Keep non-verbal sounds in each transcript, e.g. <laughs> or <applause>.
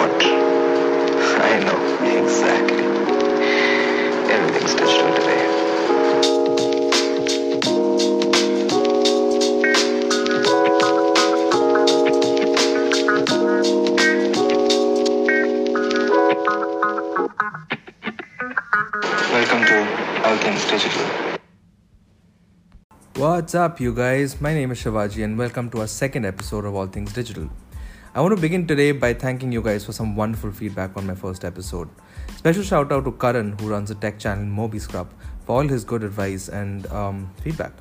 what? I know, exactly. Everything's digital today. Welcome to All Things Digital. What's up, you guys? My name is Shivaji, and welcome to our second episode of All Things Digital. I want to begin today by thanking you guys for some wonderful feedback on my first episode. Special shout out to Karan, who runs a tech channel Moby Scrub, for all his good advice and um, feedback.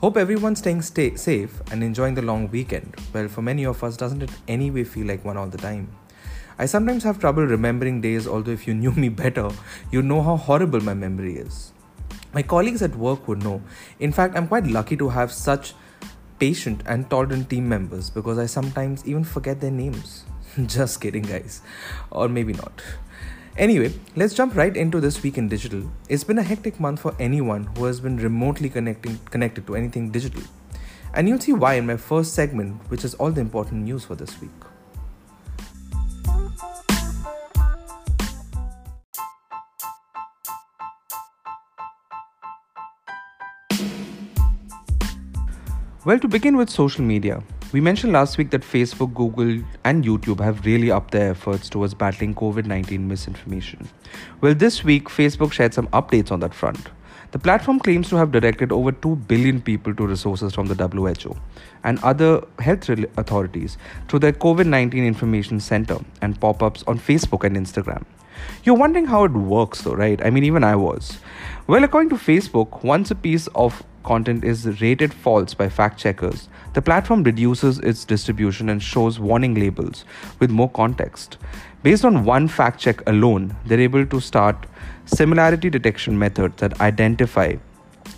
Hope everyone's staying stay safe and enjoying the long weekend. Well, for many of us, doesn't it anyway feel like one all the time? I sometimes have trouble remembering days, although if you knew me <laughs> better, you'd know how horrible my memory is. My colleagues at work would know. In fact, I'm quite lucky to have such patient and tolerant team members because I sometimes even forget their names. <laughs> Just kidding, guys. Or maybe not. Anyway, let's jump right into this week in digital. It's been a hectic month for anyone who has been remotely connecting connected to anything digital. And you'll see why in my first segment, which is all the important news for this week. Well, to begin with social media, we mentioned last week that Facebook, Google, and YouTube have really upped their efforts towards battling COVID 19 misinformation. Well, this week, Facebook shared some updates on that front. The platform claims to have directed over 2 billion people to resources from the WHO and other health authorities through their COVID 19 Information Center and pop ups on Facebook and Instagram. You're wondering how it works, though, right? I mean, even I was. Well, according to Facebook, once a piece of content is rated false by fact checkers, the platform reduces its distribution and shows warning labels with more context. Based on one fact check alone, they're able to start similarity detection methods that identify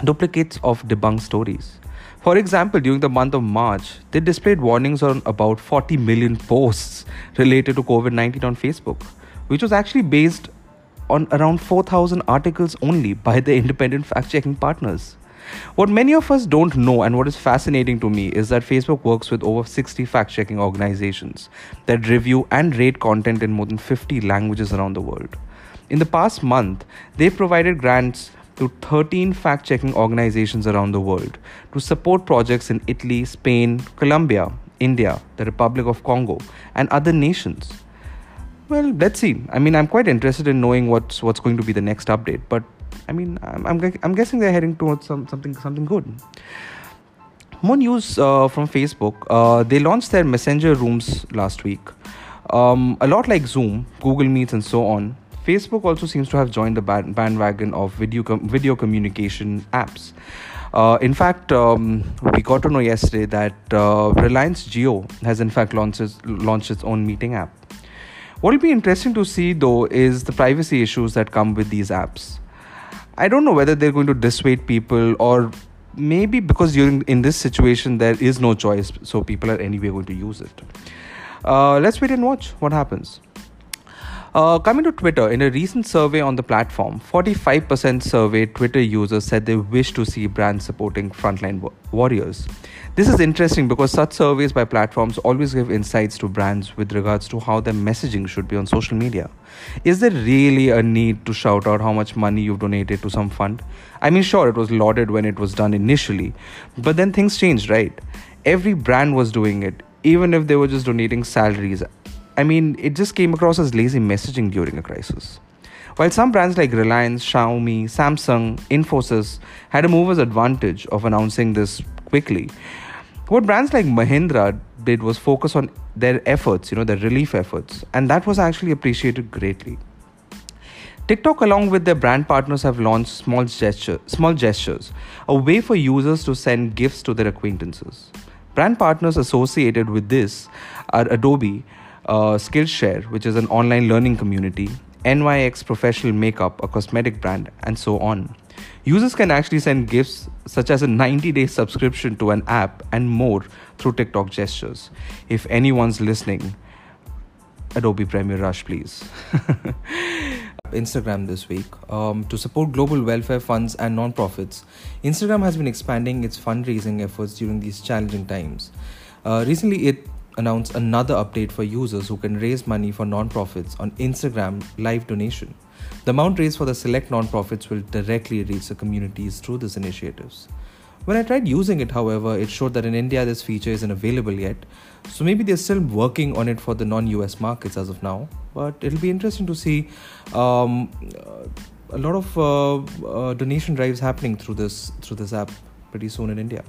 duplicates of debunked stories. For example, during the month of March, they displayed warnings on about 40 million posts related to COVID 19 on Facebook, which was actually based on around 4,000 articles only by the <laughs> independent fact checking partners. What many of us don't know, and what is fascinating to me, is that Facebook works with over 60 fact checking organizations that review and rate content in more than 50 languages around the world. In the past month, they provided grants to 13 fact checking organizations around the world to support projects in Italy, Spain, Colombia, India, the Republic of Congo, and other nations. Well, let's see. I mean, I'm quite interested in knowing what's what's going to be the next update, but I mean, I'm, I'm, I'm guessing they're heading towards some, something something good. More news uh, from Facebook. Uh, they launched their Messenger rooms last week. Um, a lot like Zoom, Google Meets, and so on. Facebook also seems to have joined the bandwagon of video com- video communication apps. Uh, in fact, um, we got to know yesterday that uh, Reliance Jio has in fact launched launched its own meeting app. What will be interesting to see though is the privacy issues that come with these apps. I don't know whether they're going to dissuade people or maybe because during in this situation there is no choice, so people are anyway going to use it. Uh, let's wait and watch what happens. Uh, coming to Twitter, in a recent survey on the platform, 45% surveyed Twitter users said they wish to see brands supporting frontline warriors. This is interesting because such surveys by platforms always give insights to brands with regards to how their messaging should be on social media. Is there really a need to shout out how much money you've donated to some fund? I mean, sure, it was lauded when it was done initially, but then things changed, right? Every brand was doing it, even if they were just donating salaries I mean, it just came across as lazy messaging during a crisis. While some brands like Reliance, Xiaomi, Samsung, Infosys had a mover's advantage of announcing this quickly, what brands like Mahindra did was focus on their efforts, you know, their relief efforts, and that was actually appreciated greatly. TikTok, along with their brand partners, have launched small, small gestures, a way for users to send gifts to their acquaintances. Brand partners associated with this are Adobe, uh, Skillshare, which is an online learning community, NYX Professional Makeup, a cosmetic brand, and so on. Users can actually send gifts such as a 90 day subscription to an app and more through TikTok gestures. If anyone's listening, Adobe Premiere Rush, please. <laughs> Instagram this week. Um, to support global welfare funds and nonprofits, Instagram has been expanding its fundraising efforts during these challenging times. Uh, recently, it announced another update for users who can raise money for non-profits on Instagram live donation. The amount raised for the select non-profits will directly reach the communities through these initiatives. When I tried using it, however, it showed that in India this feature isn't available yet. So maybe they're still working on it for the non-US markets as of now. But it'll be interesting to see um, a lot of uh, uh, donation drives happening through this through this app pretty soon in India.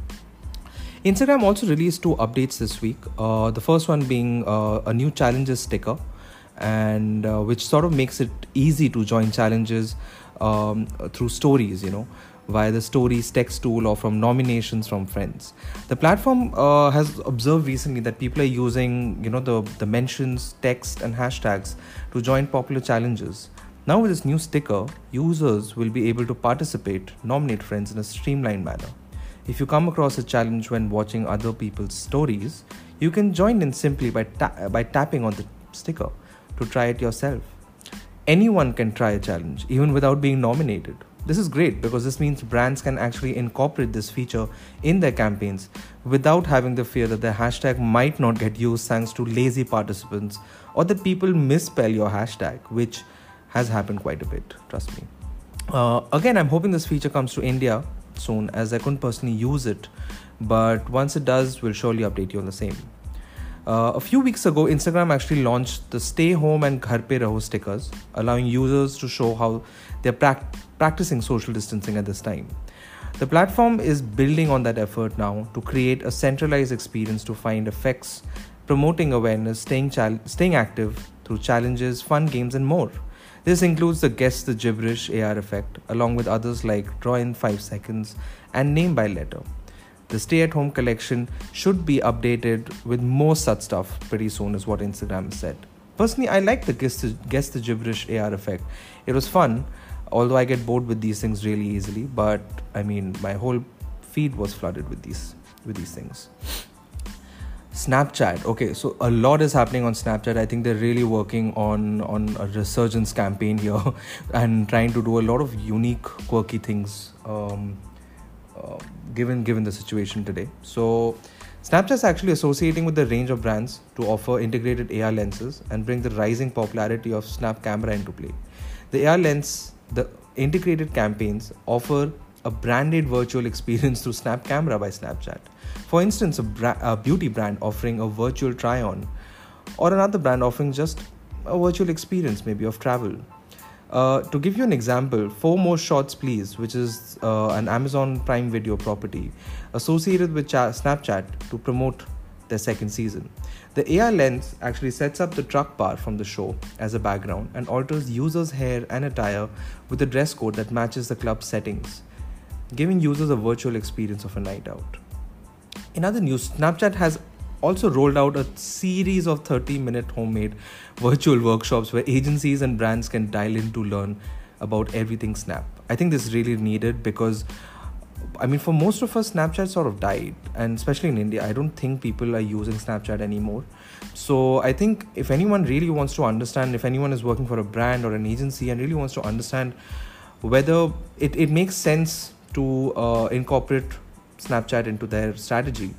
Instagram also released two updates this week. Uh, the first one being uh, a new challenges sticker, and uh, which sort of makes it easy to join challenges um, through stories. You know, via the stories text tool or from nominations from friends. The platform uh, has observed recently that people are using you know the the mentions, text, and hashtags to join popular challenges. Now with this new sticker, users will be able to participate, nominate friends in a streamlined manner. If you come across a challenge when watching other people's stories, you can join in simply by, ta- by tapping on the sticker to try it yourself. Anyone can try a challenge, even without being nominated. This is great because this means brands can actually incorporate this feature in their campaigns without having the fear that their hashtag might not get used thanks to lazy participants or that people misspell your hashtag, which has happened quite a bit, trust me. Uh, again, I'm hoping this feature comes to India soon as I couldn't personally use it, but once it does, we'll surely update you on the same. Uh, a few weeks ago, Instagram actually launched the Stay Home and Ghar Pe Raho stickers, allowing users to show how they're pra- practicing social distancing at this time. The platform is building on that effort now to create a centralized experience to find effects, promoting awareness, staying, staying active through challenges, fun games, and more. This includes the Guess the Gibberish AR effect, along with others like Draw in 5 Seconds and Name by Letter. The Stay at Home collection should be updated with more such stuff pretty soon, is what Instagram said. Personally, I like the Guess the, Guess the Gibberish AR effect. It was fun, although I get bored with these things really easily, but I mean, my whole feed was flooded with these with these things. Snapchat. Okay, so a lot is happening on Snapchat. I think they're really working on on a resurgence campaign here <laughs> and trying to do a lot of unique, quirky things. Um, uh, given given the situation today, so Snapchat is actually associating with the range of brands to offer integrated AR lenses and bring the rising popularity of Snap Camera into play. The AR lens, the integrated campaigns offer a branded virtual <laughs> experience through Snap Camera by Snapchat. For instance, a, bra- a beauty brand offering a virtual try on, or another brand offering just a virtual experience, maybe of travel. Uh, to give you an example, Four More Shots Please, which is uh, an Amazon Prime Video property associated with Cha- Snapchat to promote their second season. The AR lens actually sets up the truck bar from the show as a background and alters users' hair and attire with a dress code that matches the club's settings, giving users a virtual experience of a night out. In other news, Snapchat has also rolled out a series of 30 minute homemade virtual workshops where agencies and brands can dial in to learn about everything Snap. I think this is really needed because I mean, for most of us, Snapchat sort of died, and especially in India, I don't think people are using Snapchat anymore. So, I think if anyone really wants to understand, if anyone is working for a brand or an agency and really wants to understand whether it, it makes sense to uh, incorporate Snapchat into their strategy.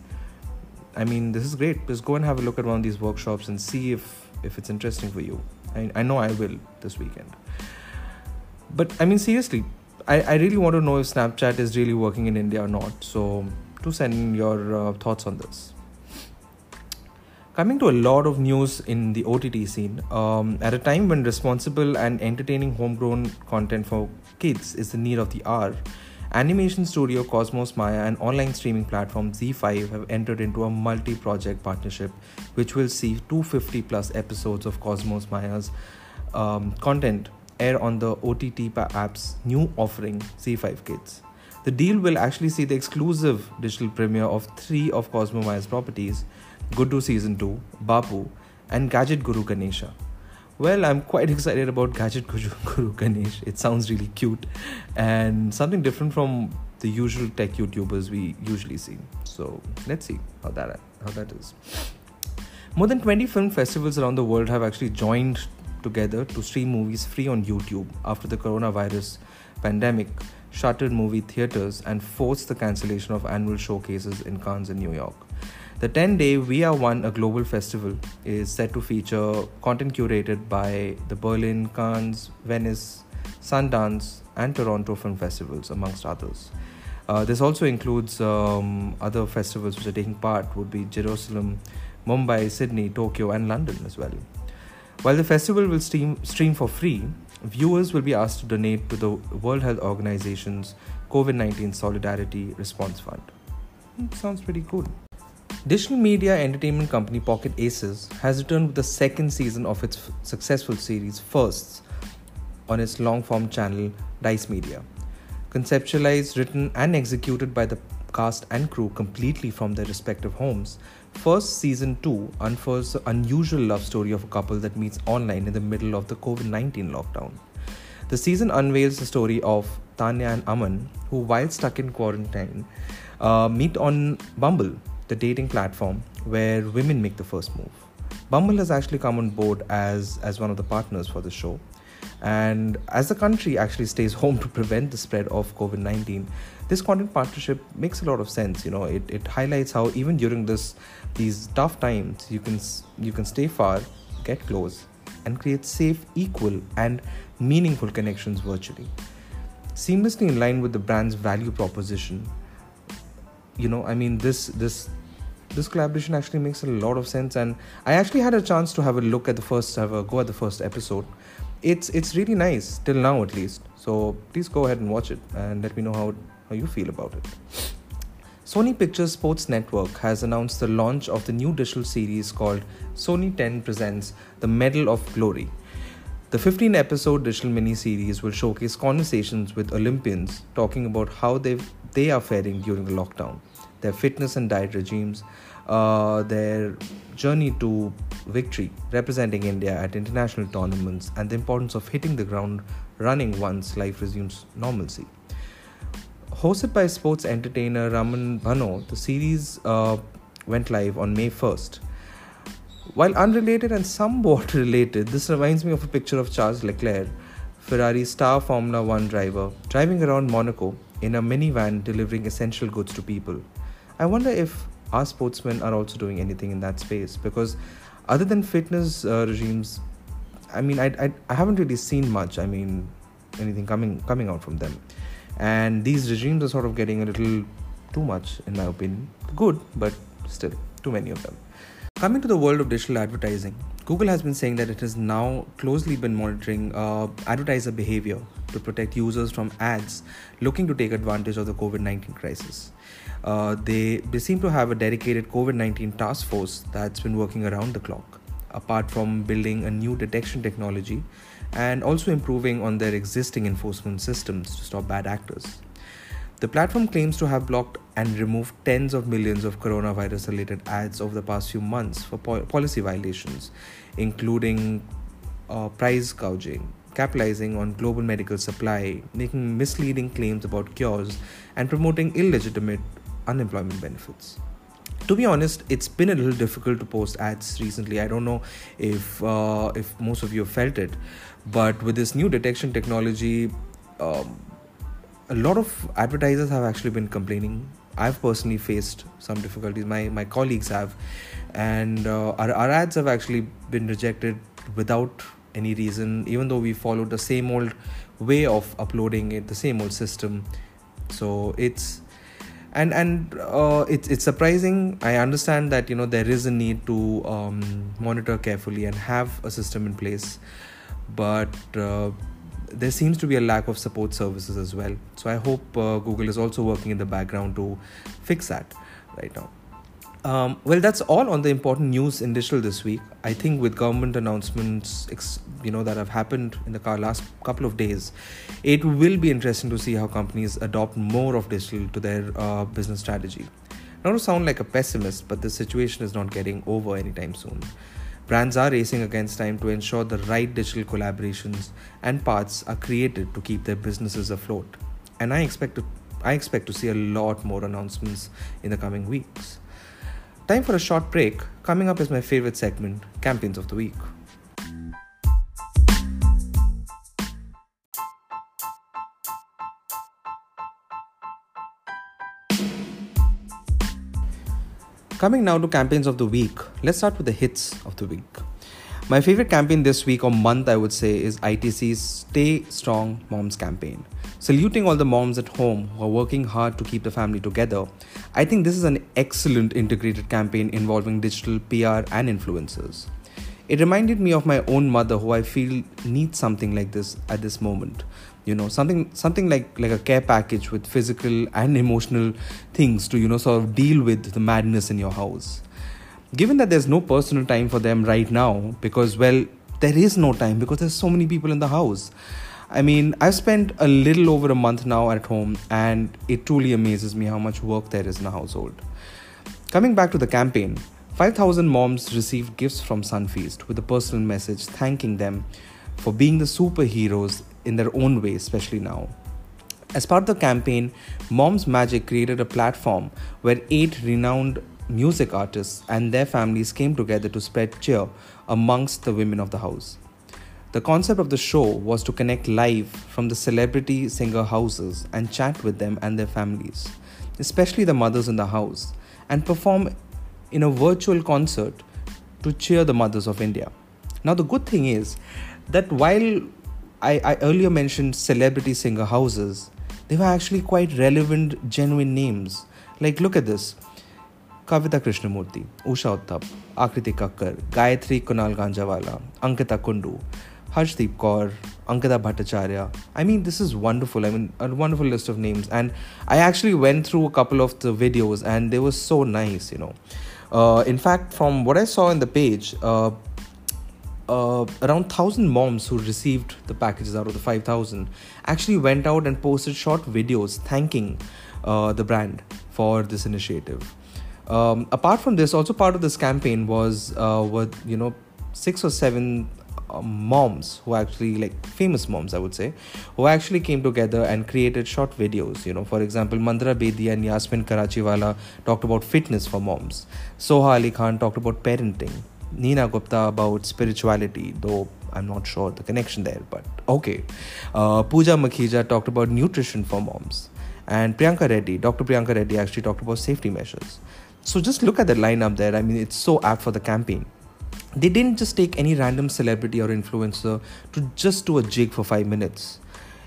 I mean, this is great. Just go and have a look at one of these workshops and see if if it's interesting for you. I, I know I will this weekend. But I mean, seriously, I, I really want to know if Snapchat is really working in India or not. So, do send in your uh, thoughts on this. Coming to a lot of news in the OTT scene, um, at a time when responsible and entertaining homegrown content for kids is the need of the hour, Animation studio Cosmos Maya and online streaming platform ZEE5 have entered into a multi project partnership which will see 250 plus episodes of Cosmos Maya's um, content air on the OTT app's new offering ZEE5 Kids. The deal will actually see the exclusive digital premiere of three of Cosmo Maya's properties Guddu Season 2, Bapu, and Gadget Guru Ganesha. Well, I'm quite <laughs> excited about Gadget Guru Guru Ganesh. It sounds really cute and something different from the usual tech YouTubers we usually see. So let's see how that how that is. More than 20 film festivals around the world have actually joined together to stream movies free on YouTube after the coronavirus pandemic shuttered movie theaters and forced the cancellation of annual showcases in Cannes and New York. The 10 day We Are One, a global festival, is set to feature content curated by the Berlin, Cannes, Venice, Sundance, and Toronto film festivals, amongst others. Uh, this also includes um, other festivals which are taking part, would be Jerusalem, Mumbai, Sydney, Tokyo, and London as well. While the festival will stream, stream for free, viewers will be asked to donate to the World Health Organization's COVID 19 Solidarity Response Fund. Hmm, sounds pretty cool. Digital media entertainment company Pocket Aces has returned with the second season of its f- successful series Firsts on its long form channel Dice Media. Conceptualized, written, and executed by the cast and crew completely from their respective homes, First Season 2 unfurls the unusual love story of a couple that meets online in the middle of the COVID 19 lockdown. The season unveils the story of Tanya and Aman, who, while stuck in quarantine, uh, meet on Bumble the dating platform where women make the first move. Bumble has actually come on board as, as one of the partners for the show. And as the country actually stays <laughs> home to prevent the spread of COVID 19, this content partnership makes a lot of sense. You know, it, it highlights how even during this these tough times, you can you can stay far, get close, and create safe, equal, and meaningful connections virtually. Seamlessly in line with the brand's value proposition, you know, I mean, this this this collaboration actually makes a lot of sense and i actually had a chance to have a look at the first a go at the first episode. It's it's really nice till now at least. So please go ahead and watch it and let me know how how you feel about it. Sony pictures sports network has announced the launch of the new digital series called sony 10 presents the medal of glory. The 15 episode digital mini series will showcase conversations with olympians talking about how they they are faring during the lockdown their fitness and diet regimes, uh, their journey to victory, representing India at international tournaments, and the importance of hitting the ground running once life resumes normalcy. Hosted by sports entertainer Raman Bhano, the series uh, went live on May 1st. While unrelated and somewhat <laughs> related, this reminds me of a picture of Charles Leclerc, Ferrari's star Formula One driver, driving around Monaco in a minivan delivering essential goods to people. I wonder if our sportsmen are also doing anything in that space because other than fitness uh, regimes, I mean, I, I, I haven't really seen much. I mean, anything coming coming out from them, and these regimes are sort of getting a little too much, in my opinion. Good, but still too many of them. Coming to the world of digital advertising, Google has been saying that it has now closely been monitoring uh, advertiser behavior to protect users from ads looking to take advantage of the COVID 19 crisis. Uh, they, they seem to have a dedicated COVID 19 task force that's been working around the clock, apart from building a new detection technology and also improving on their existing enforcement systems to stop bad actors. The platform claims to have blocked and removed tens of millions of coronavirus related ads over the past few months for po- policy violations, including uh, price gouging, capitalizing on global medical supply, making misleading claims about cures, and promoting illegitimate unemployment benefits. To be honest, it's been a little difficult to post ads recently. I don't know if uh, if most of you have felt it, but with this new detection technology, um, a lot of advertisers have actually been complaining. I've personally faced some difficulties. My my colleagues have, and uh, our our ads have actually been rejected without any reason. Even though we followed the same old way of uploading it, the same old system. So it's and and uh, it's it's surprising. I understand that you know there is a need to um, monitor carefully and have a system in place, but. Uh, there seems to be a lack of support services as well. So I hope uh, Google is also working in the background to fix that right now. Um, well, that's all on the important news in digital this week. I think with government announcements, you know, that have happened in the last couple of days, it will be interesting to see how companies adopt more of digital to their uh, business strategy. Not to sound like a pessimist, but the situation is not getting over anytime soon. Brands are racing against time to ensure the right digital collaborations and paths are created to keep their businesses afloat. And I expect to I expect to see a lot more announcements in the coming weeks. Time for a short break. Coming up is my favorite segment, Campaigns of the Week. Coming now to campaigns of the week, let's start with the hits of the week. My favorite campaign this week or month, I would say, is ITC's Stay Strong Moms campaign. Saluting all the moms at home who are working hard to keep the family together, I think this is an excellent integrated campaign involving digital PR and influencers. It reminded me of my own mother, who I feel needs something like this at this moment. You know, something something like like a care package with physical and emotional things to you know sort of deal with the madness in your house. Given that there's no personal time for them right now because well there is no time because there's so many people in the house. I mean i've spent a little over a month now at home and it truly amazes me how much work there is in a household. Coming back to the campaign 5000 moms received gifts from sunfeast with a personal message thanking them for being the superheroes in their own way especially now as part of the campaign, Moms Magic created a platform where eight renowned music artists and their families came together to spread cheer amongst the women of the house. The concept of the show was to connect live from the celebrity singer houses and chat with them and their families, especially the mothers in the house, and perform in a virtual concert to cheer the mothers of India. Now, the good thing is that while I, I earlier mentioned celebrity singer houses, they were actually quite relevant, genuine names. Like, look at this Kavita Krishnamurti, Usha Uthup, Akriti Kakkar, Gayatri Kunal Ganjawala, Ankita Kundu, Harshdeep Kaur, Ankita Bhattacharya. I mean, this is wonderful. I mean, a wonderful list of names. And I actually went through a couple of the videos and they were so nice, you know. Uh, in fact, from what I saw in the page, uh, uh, around 1000 moms who received the packages out of the 5000 actually went out and posted short videos thanking uh, the brand for this initiative um, apart from this, also part of this campaign was uh, what you know six or seven uh, moms who actually like famous moms, I would say, who actually came together and created short videos. You know, for example, Mandira Bedi and Yasmin Karachiwala talked about fitness for moms. Soha Ali Khan talked about parenting. Neena Gupta about spirituality, though I'm not sure the connection there, but okay. Uh, Pooja Makhija talked about nutrition for moms. And Priyanka Reddy, Dr. Priyanka Reddy actually talked about safety measures. So just look at the lineup there. I mean, it's so apt for the campaign. They didn't just take any random celebrity or influencer to just do a jig for five minutes.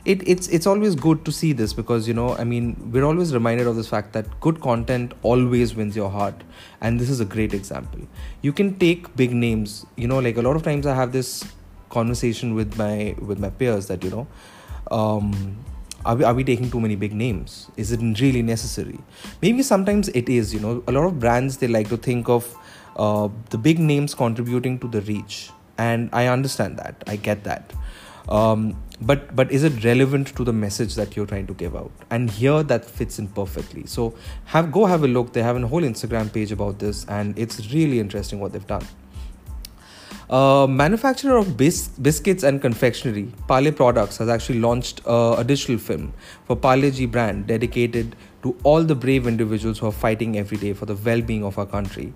It, it's it's always good to see this because you know I mean we're always reminded of this fact that good content always wins your heart. And this is a great example. You can take big names. You know like a lot of times I have this conversation with my with my peers that you know um, are we, are we taking too many big names? Is it really necessary? Maybe sometimes it is you know. A lot of brands they like to think of uh, the big names contributing to the reach. And i understand that. I get that um, but but is it relevant to the message that you're trying to give out? And here that fits in perfectly. So have go have a look. They have a whole instagram page about this and it's really interesting what they've done. Uh, manufacturer of bis- biscuits and confectionery, Parle Products, has actually launched uh, a digital film for Parle G brand dedicated to all the brave individuals who are fighting every day for the well-being of our country.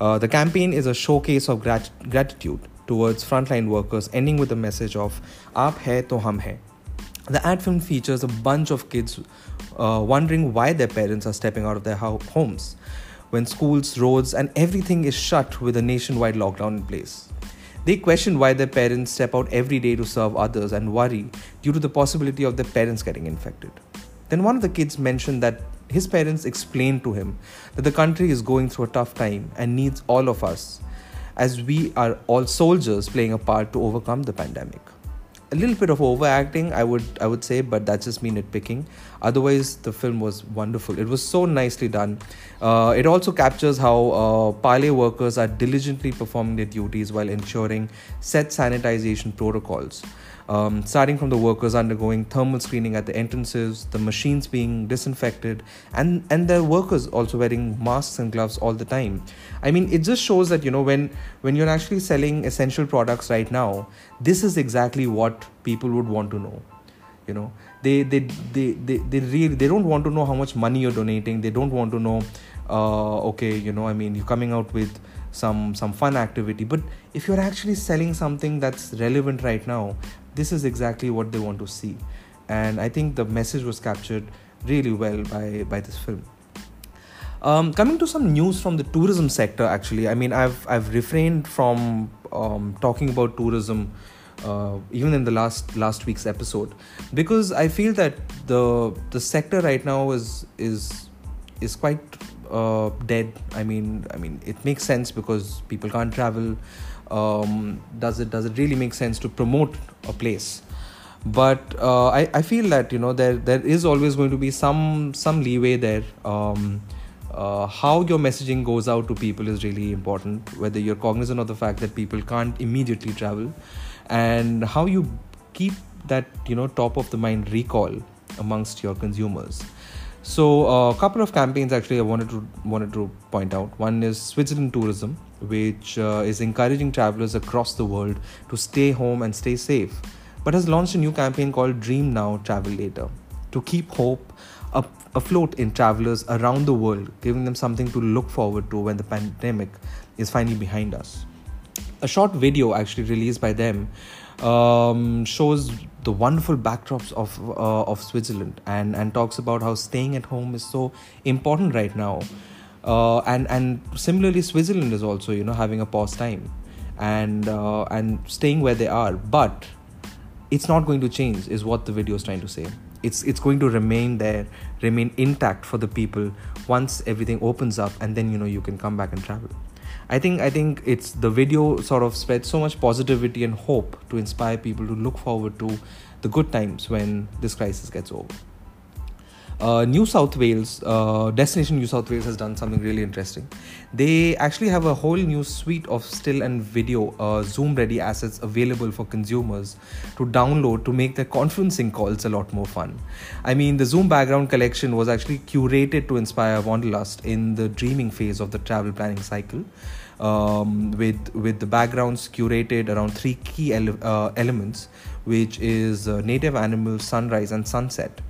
Uh, the campaign is a showcase of grat- gratitude towards frontline workers, ending with the message of "Aap hai to hum hai." The ad film features a bunch of kids uh, wondering why their parents are stepping out of their ho- homes when schools, roads, and everything is shut with a nationwide lockdown in place. They question why their parents step out every day to serve others and worry due to the possibility of their parents getting infected. Then one of the kids mentioned that his parents explained to him that the country is going through a tough time and needs all of us, as we are all soldiers playing a part to overcome the pandemic. A little bit of overacting i would i would say but that's just me nitpicking. Otherwise the film was wonderful. It was so nicely done. Uh, it also captures how uh, workers are diligently performing their duties while ensuring set sanitization protocols um, starting from the workers undergoing thermal screening at the entrances, the machines being disinfected, and and the workers also wearing masks and gloves all the time. I mean, it just shows that you know when when you're actually selling essential products right now, this is exactly what people would want to know. You know, they they they they, they really they don't want to know how much money you're donating. They don't want to know, uh, okay, you know, I mean, you're coming out with some some fun activity. But if you're actually selling something that's relevant right now this is exactly what they want to see. And i think the message was captured really well by by this film. Um, coming to some news from the tourism sector, actually, I mean, I've I've refrained from um, talking about tourism uh, even in the last last week's episode. Because I feel that the the sector right now is is is quite uh, dead. I mean, I mean, it makes sense because people can't travel. Um, does it does it really make sense to promote a place? But uh, I I feel that you know there there is always going to be some some leeway there. Um, uh, how your messaging goes out to people is really important. Whether you're cognizant of the fact that people can't immediately travel, and how you keep that you know top of the mind recall amongst your consumers so uh, a couple of campaigns actually I wanted to wanted to point out. One is Switzerland Tourism, which uh, is encouraging travelers across the world to stay home and stay safe, but has launched a new campaign called Dream Now, Travel Later, to keep hope up, afloat in travelers around the world, giving them something to look forward to when the pandemic is finally behind us. A short video actually released by them um, shows the wonderful backdrops of uh, of Switzerland and and talks about how staying at home is so important right now. Uh, and and similarly, Switzerland is also you know having a pause time, and uh, and staying where they are. But it's not going to change, is what the video is trying to say. It's it's going to remain there, remain intact for the people once everything opens up, and then you know you can come back and travel. I think I think it's the video sort of spreads so much positivity and hope to inspire people to look forward to the good times when this crisis gets over. Uh, New South Wales, uh, Destination New South Wales has done something really interesting. They actually have a whole new suite of still and video uh, Zoom ready assets available for consumers to download to make their conferencing calls a lot more fun. I mean, the Zoom background collection was actually curated to inspire wanderlust in the dreaming phase of the travel planning cycle. Um, with with the backgrounds curated around three key ele- uh, elements, which is uh, native animals, sunrise, and sunset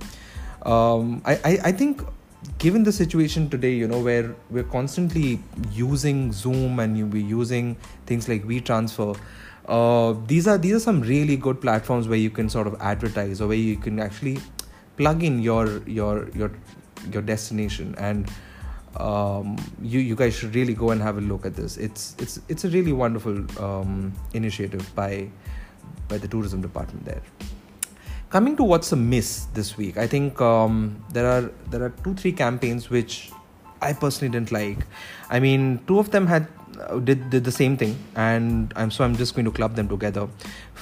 um, I, I, I think given the situation today you know where we're constantly using zoom and we're using things like WeTransfer uh, these are these are some really good platforms where you can sort of advertise or where you can actually plug in your your your your destination. And um, you you guys should really go and have a look at this. It's it's it's a really wonderful um, initiative by by the tourism department there coming to what's a miss this week i think um, there are there are two three campaigns which i personally didn't like. I mean two of them had uh, did did the same thing and i'm so i'm just going to club them together.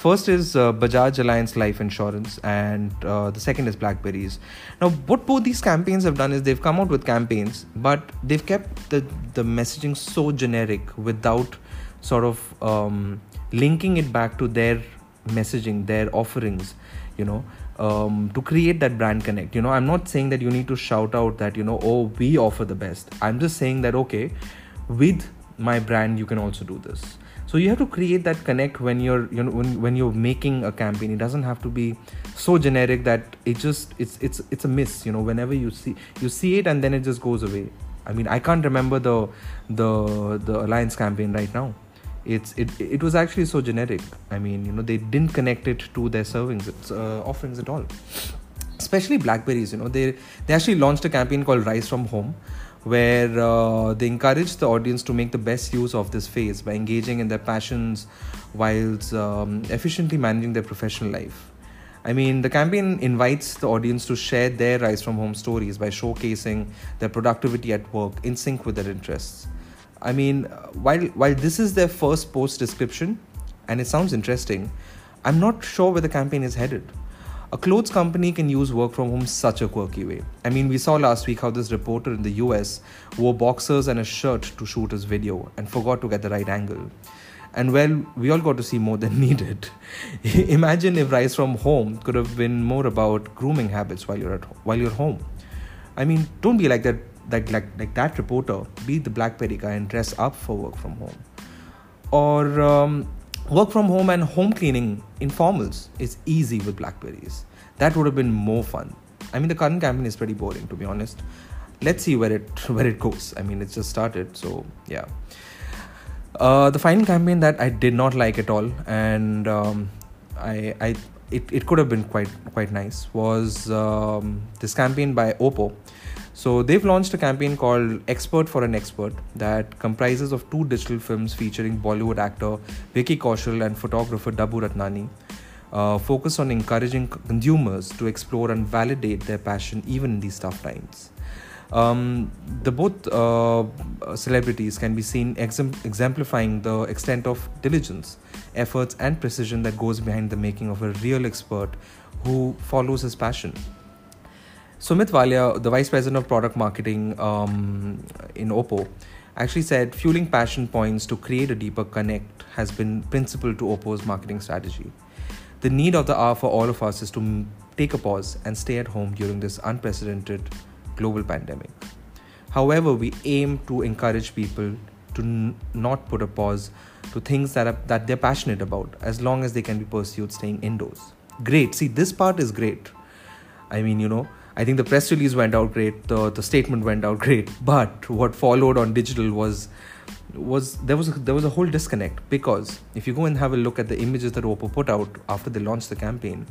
First is uh, bajaj allianz life insurance and uh, the second is blackberrys. Now what both these campaigns have done is they've come out with campaigns but they've kept the the messaging so generic without sort of um, linking it back to their messaging their offerings you know um, to create that brand connect. You know i'm not saying that you need to shout out that you know oh we offer the best. I'm just saying that okay with my brand you can also do this. So you have to create that connect when you're you know when, when you're making a campaign. It doesn't have to be so generic that it just it's it's it's a miss you know whenever you see you see it and then it just goes away. I mean i can't remember the the the allianz campaign right now it's it it was actually so generic. I mean you know they didn't connect it to their servings uh, offerings at all. Especially blackberrys you know they they actually launched a campaign called rise from home where uh, they encourage the audience to make the best use of this phase by engaging in their passions whilst um, efficiently managing their professional life. I mean, the campaign invites the audience to share their rise from home stories by showcasing their productivity at work in sync with their interests. I mean, while while this is their first post description, and it sounds interesting, I'm not sure where the campaign is headed. A clothes company can use work from home such a quirky way. I mean, we saw last week how this reporter in the US wore boxers and a shirt to shoot his video and forgot to get the right angle. And well, we all got to see more than <laughs> needed. <laughs> Imagine if Rise from Home could have been more about grooming habits while you're at while you're home. I mean, don't be like that like like like that reporter be the blackberry guy and dress up for work from home. Or um, work from home and home cleaning informals is easy with blackberrys. That would have been more fun. I mean the current campaign is pretty boring to be honest. Let's see where it <laughs> where it goes. I mean it's just started so yeah. Uh, the final campaign that i did not like at all and um, i i it, it could have been quite quite nice was um, this campaign by oppo So they've launched a campaign called Expert for an Expert that comprises of two digital films featuring Bollywood actor Vicky Kaushal and photographer Dabboo Ratnani. Uh, focus on encouraging consumers to explore and validate their passion even in these tough times. Um, the both uh, celebrities can be seen exemplifying the extent of diligence, efforts, and precision that goes behind the making of a real expert who follows his passion. Sumit Walia, the vice president of product marketing um, in Oppo, actually said fueling passion points to create a deeper connect has been principal to Oppo's marketing strategy. The need of the hour for all of us is to take a pause and stay at home during this unprecedented global pandemic. However, we aim to encourage people to n- not put a pause to things that are, that they're passionate about as long as they can be pursued staying indoors. Great. See, this part is great. I mean, you know, I think the press release went out great, the, the statement went out great, <laughs> but what followed on digital was was there was a, there was a whole disconnect because if you go and have a look at the images that Oppo put out after they launched the campaign,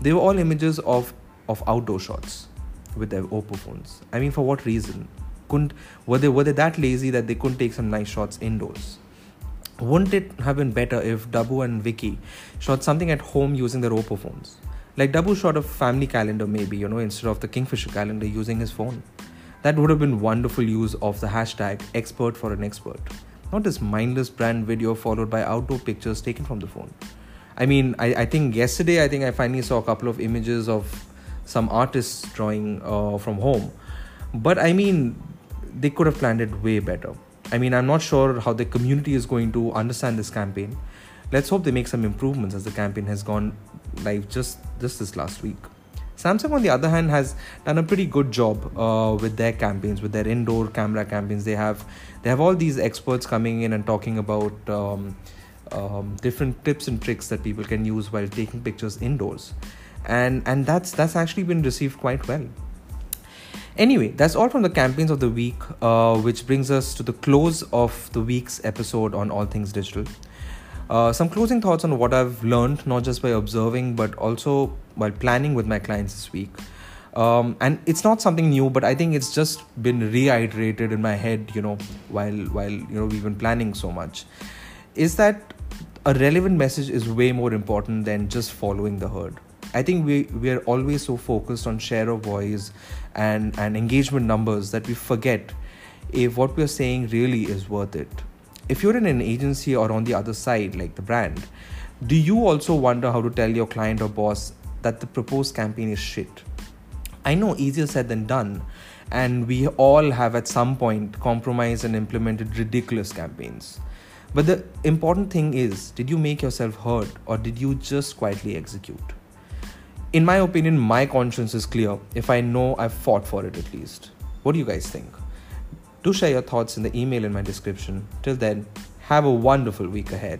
they were all images of of outdoor shots with their Oppo phones. I mean, for what reason? Couldn't were they were they that lazy that they couldn't take some nice shots indoors? Wouldn't it have been better if Dabboo and Vicky shot something at home using their Oppo phones? Like Dabboo shot a family calendar, maybe, you know, instead of the Kingfisher calendar using his phone. That would have been wonderful use of the hashtag expert for an expert. Not this mindless brand video followed by outdoor pictures taken from the phone. I mean, I, I think yesterday, I think I finally saw a couple of images of some artists drawing uh, from home. But I mean, they could have planned it way better. I mean, I'm not sure how the community is going to understand this campaign. Let's hope they make some improvements as the campaign has gone live just, just this last week. Samsung, on the other hand, has done a pretty good job uh, with their campaigns, with their indoor camera campaigns. They have they have all these experts coming in and talking about um, um, different tips and tricks that people can use while taking pictures indoors, and and that's that's actually been received quite well. Anyway, that's all from the campaigns of the week, uh, which brings us to the close of the week's episode on all things digital. Uh, some closing thoughts on what I've learned, not just by observing, but also while planning with my clients this week. Um, and it's not something new, but I think it's just been reiterated in my head, you know, while while you know we've been planning so much. Is that a relevant message is way more important than just following the herd. I think we we are always so focused on share of voice and and engagement numbers that we forget if what we're saying really is worth it if you're in an agency or on the other side, like the brand, do you also wonder how to tell your client or boss that the proposed campaign is shit? I know easier said than done, and we all have at some point compromised and implemented ridiculous campaigns. But the important thing is did you make yourself heard or did you just quietly execute? In my opinion, my conscience is clear if I know I've fought for it at least. What do you guys think? Do share your thoughts in the email in my description. Till then, have a wonderful week ahead.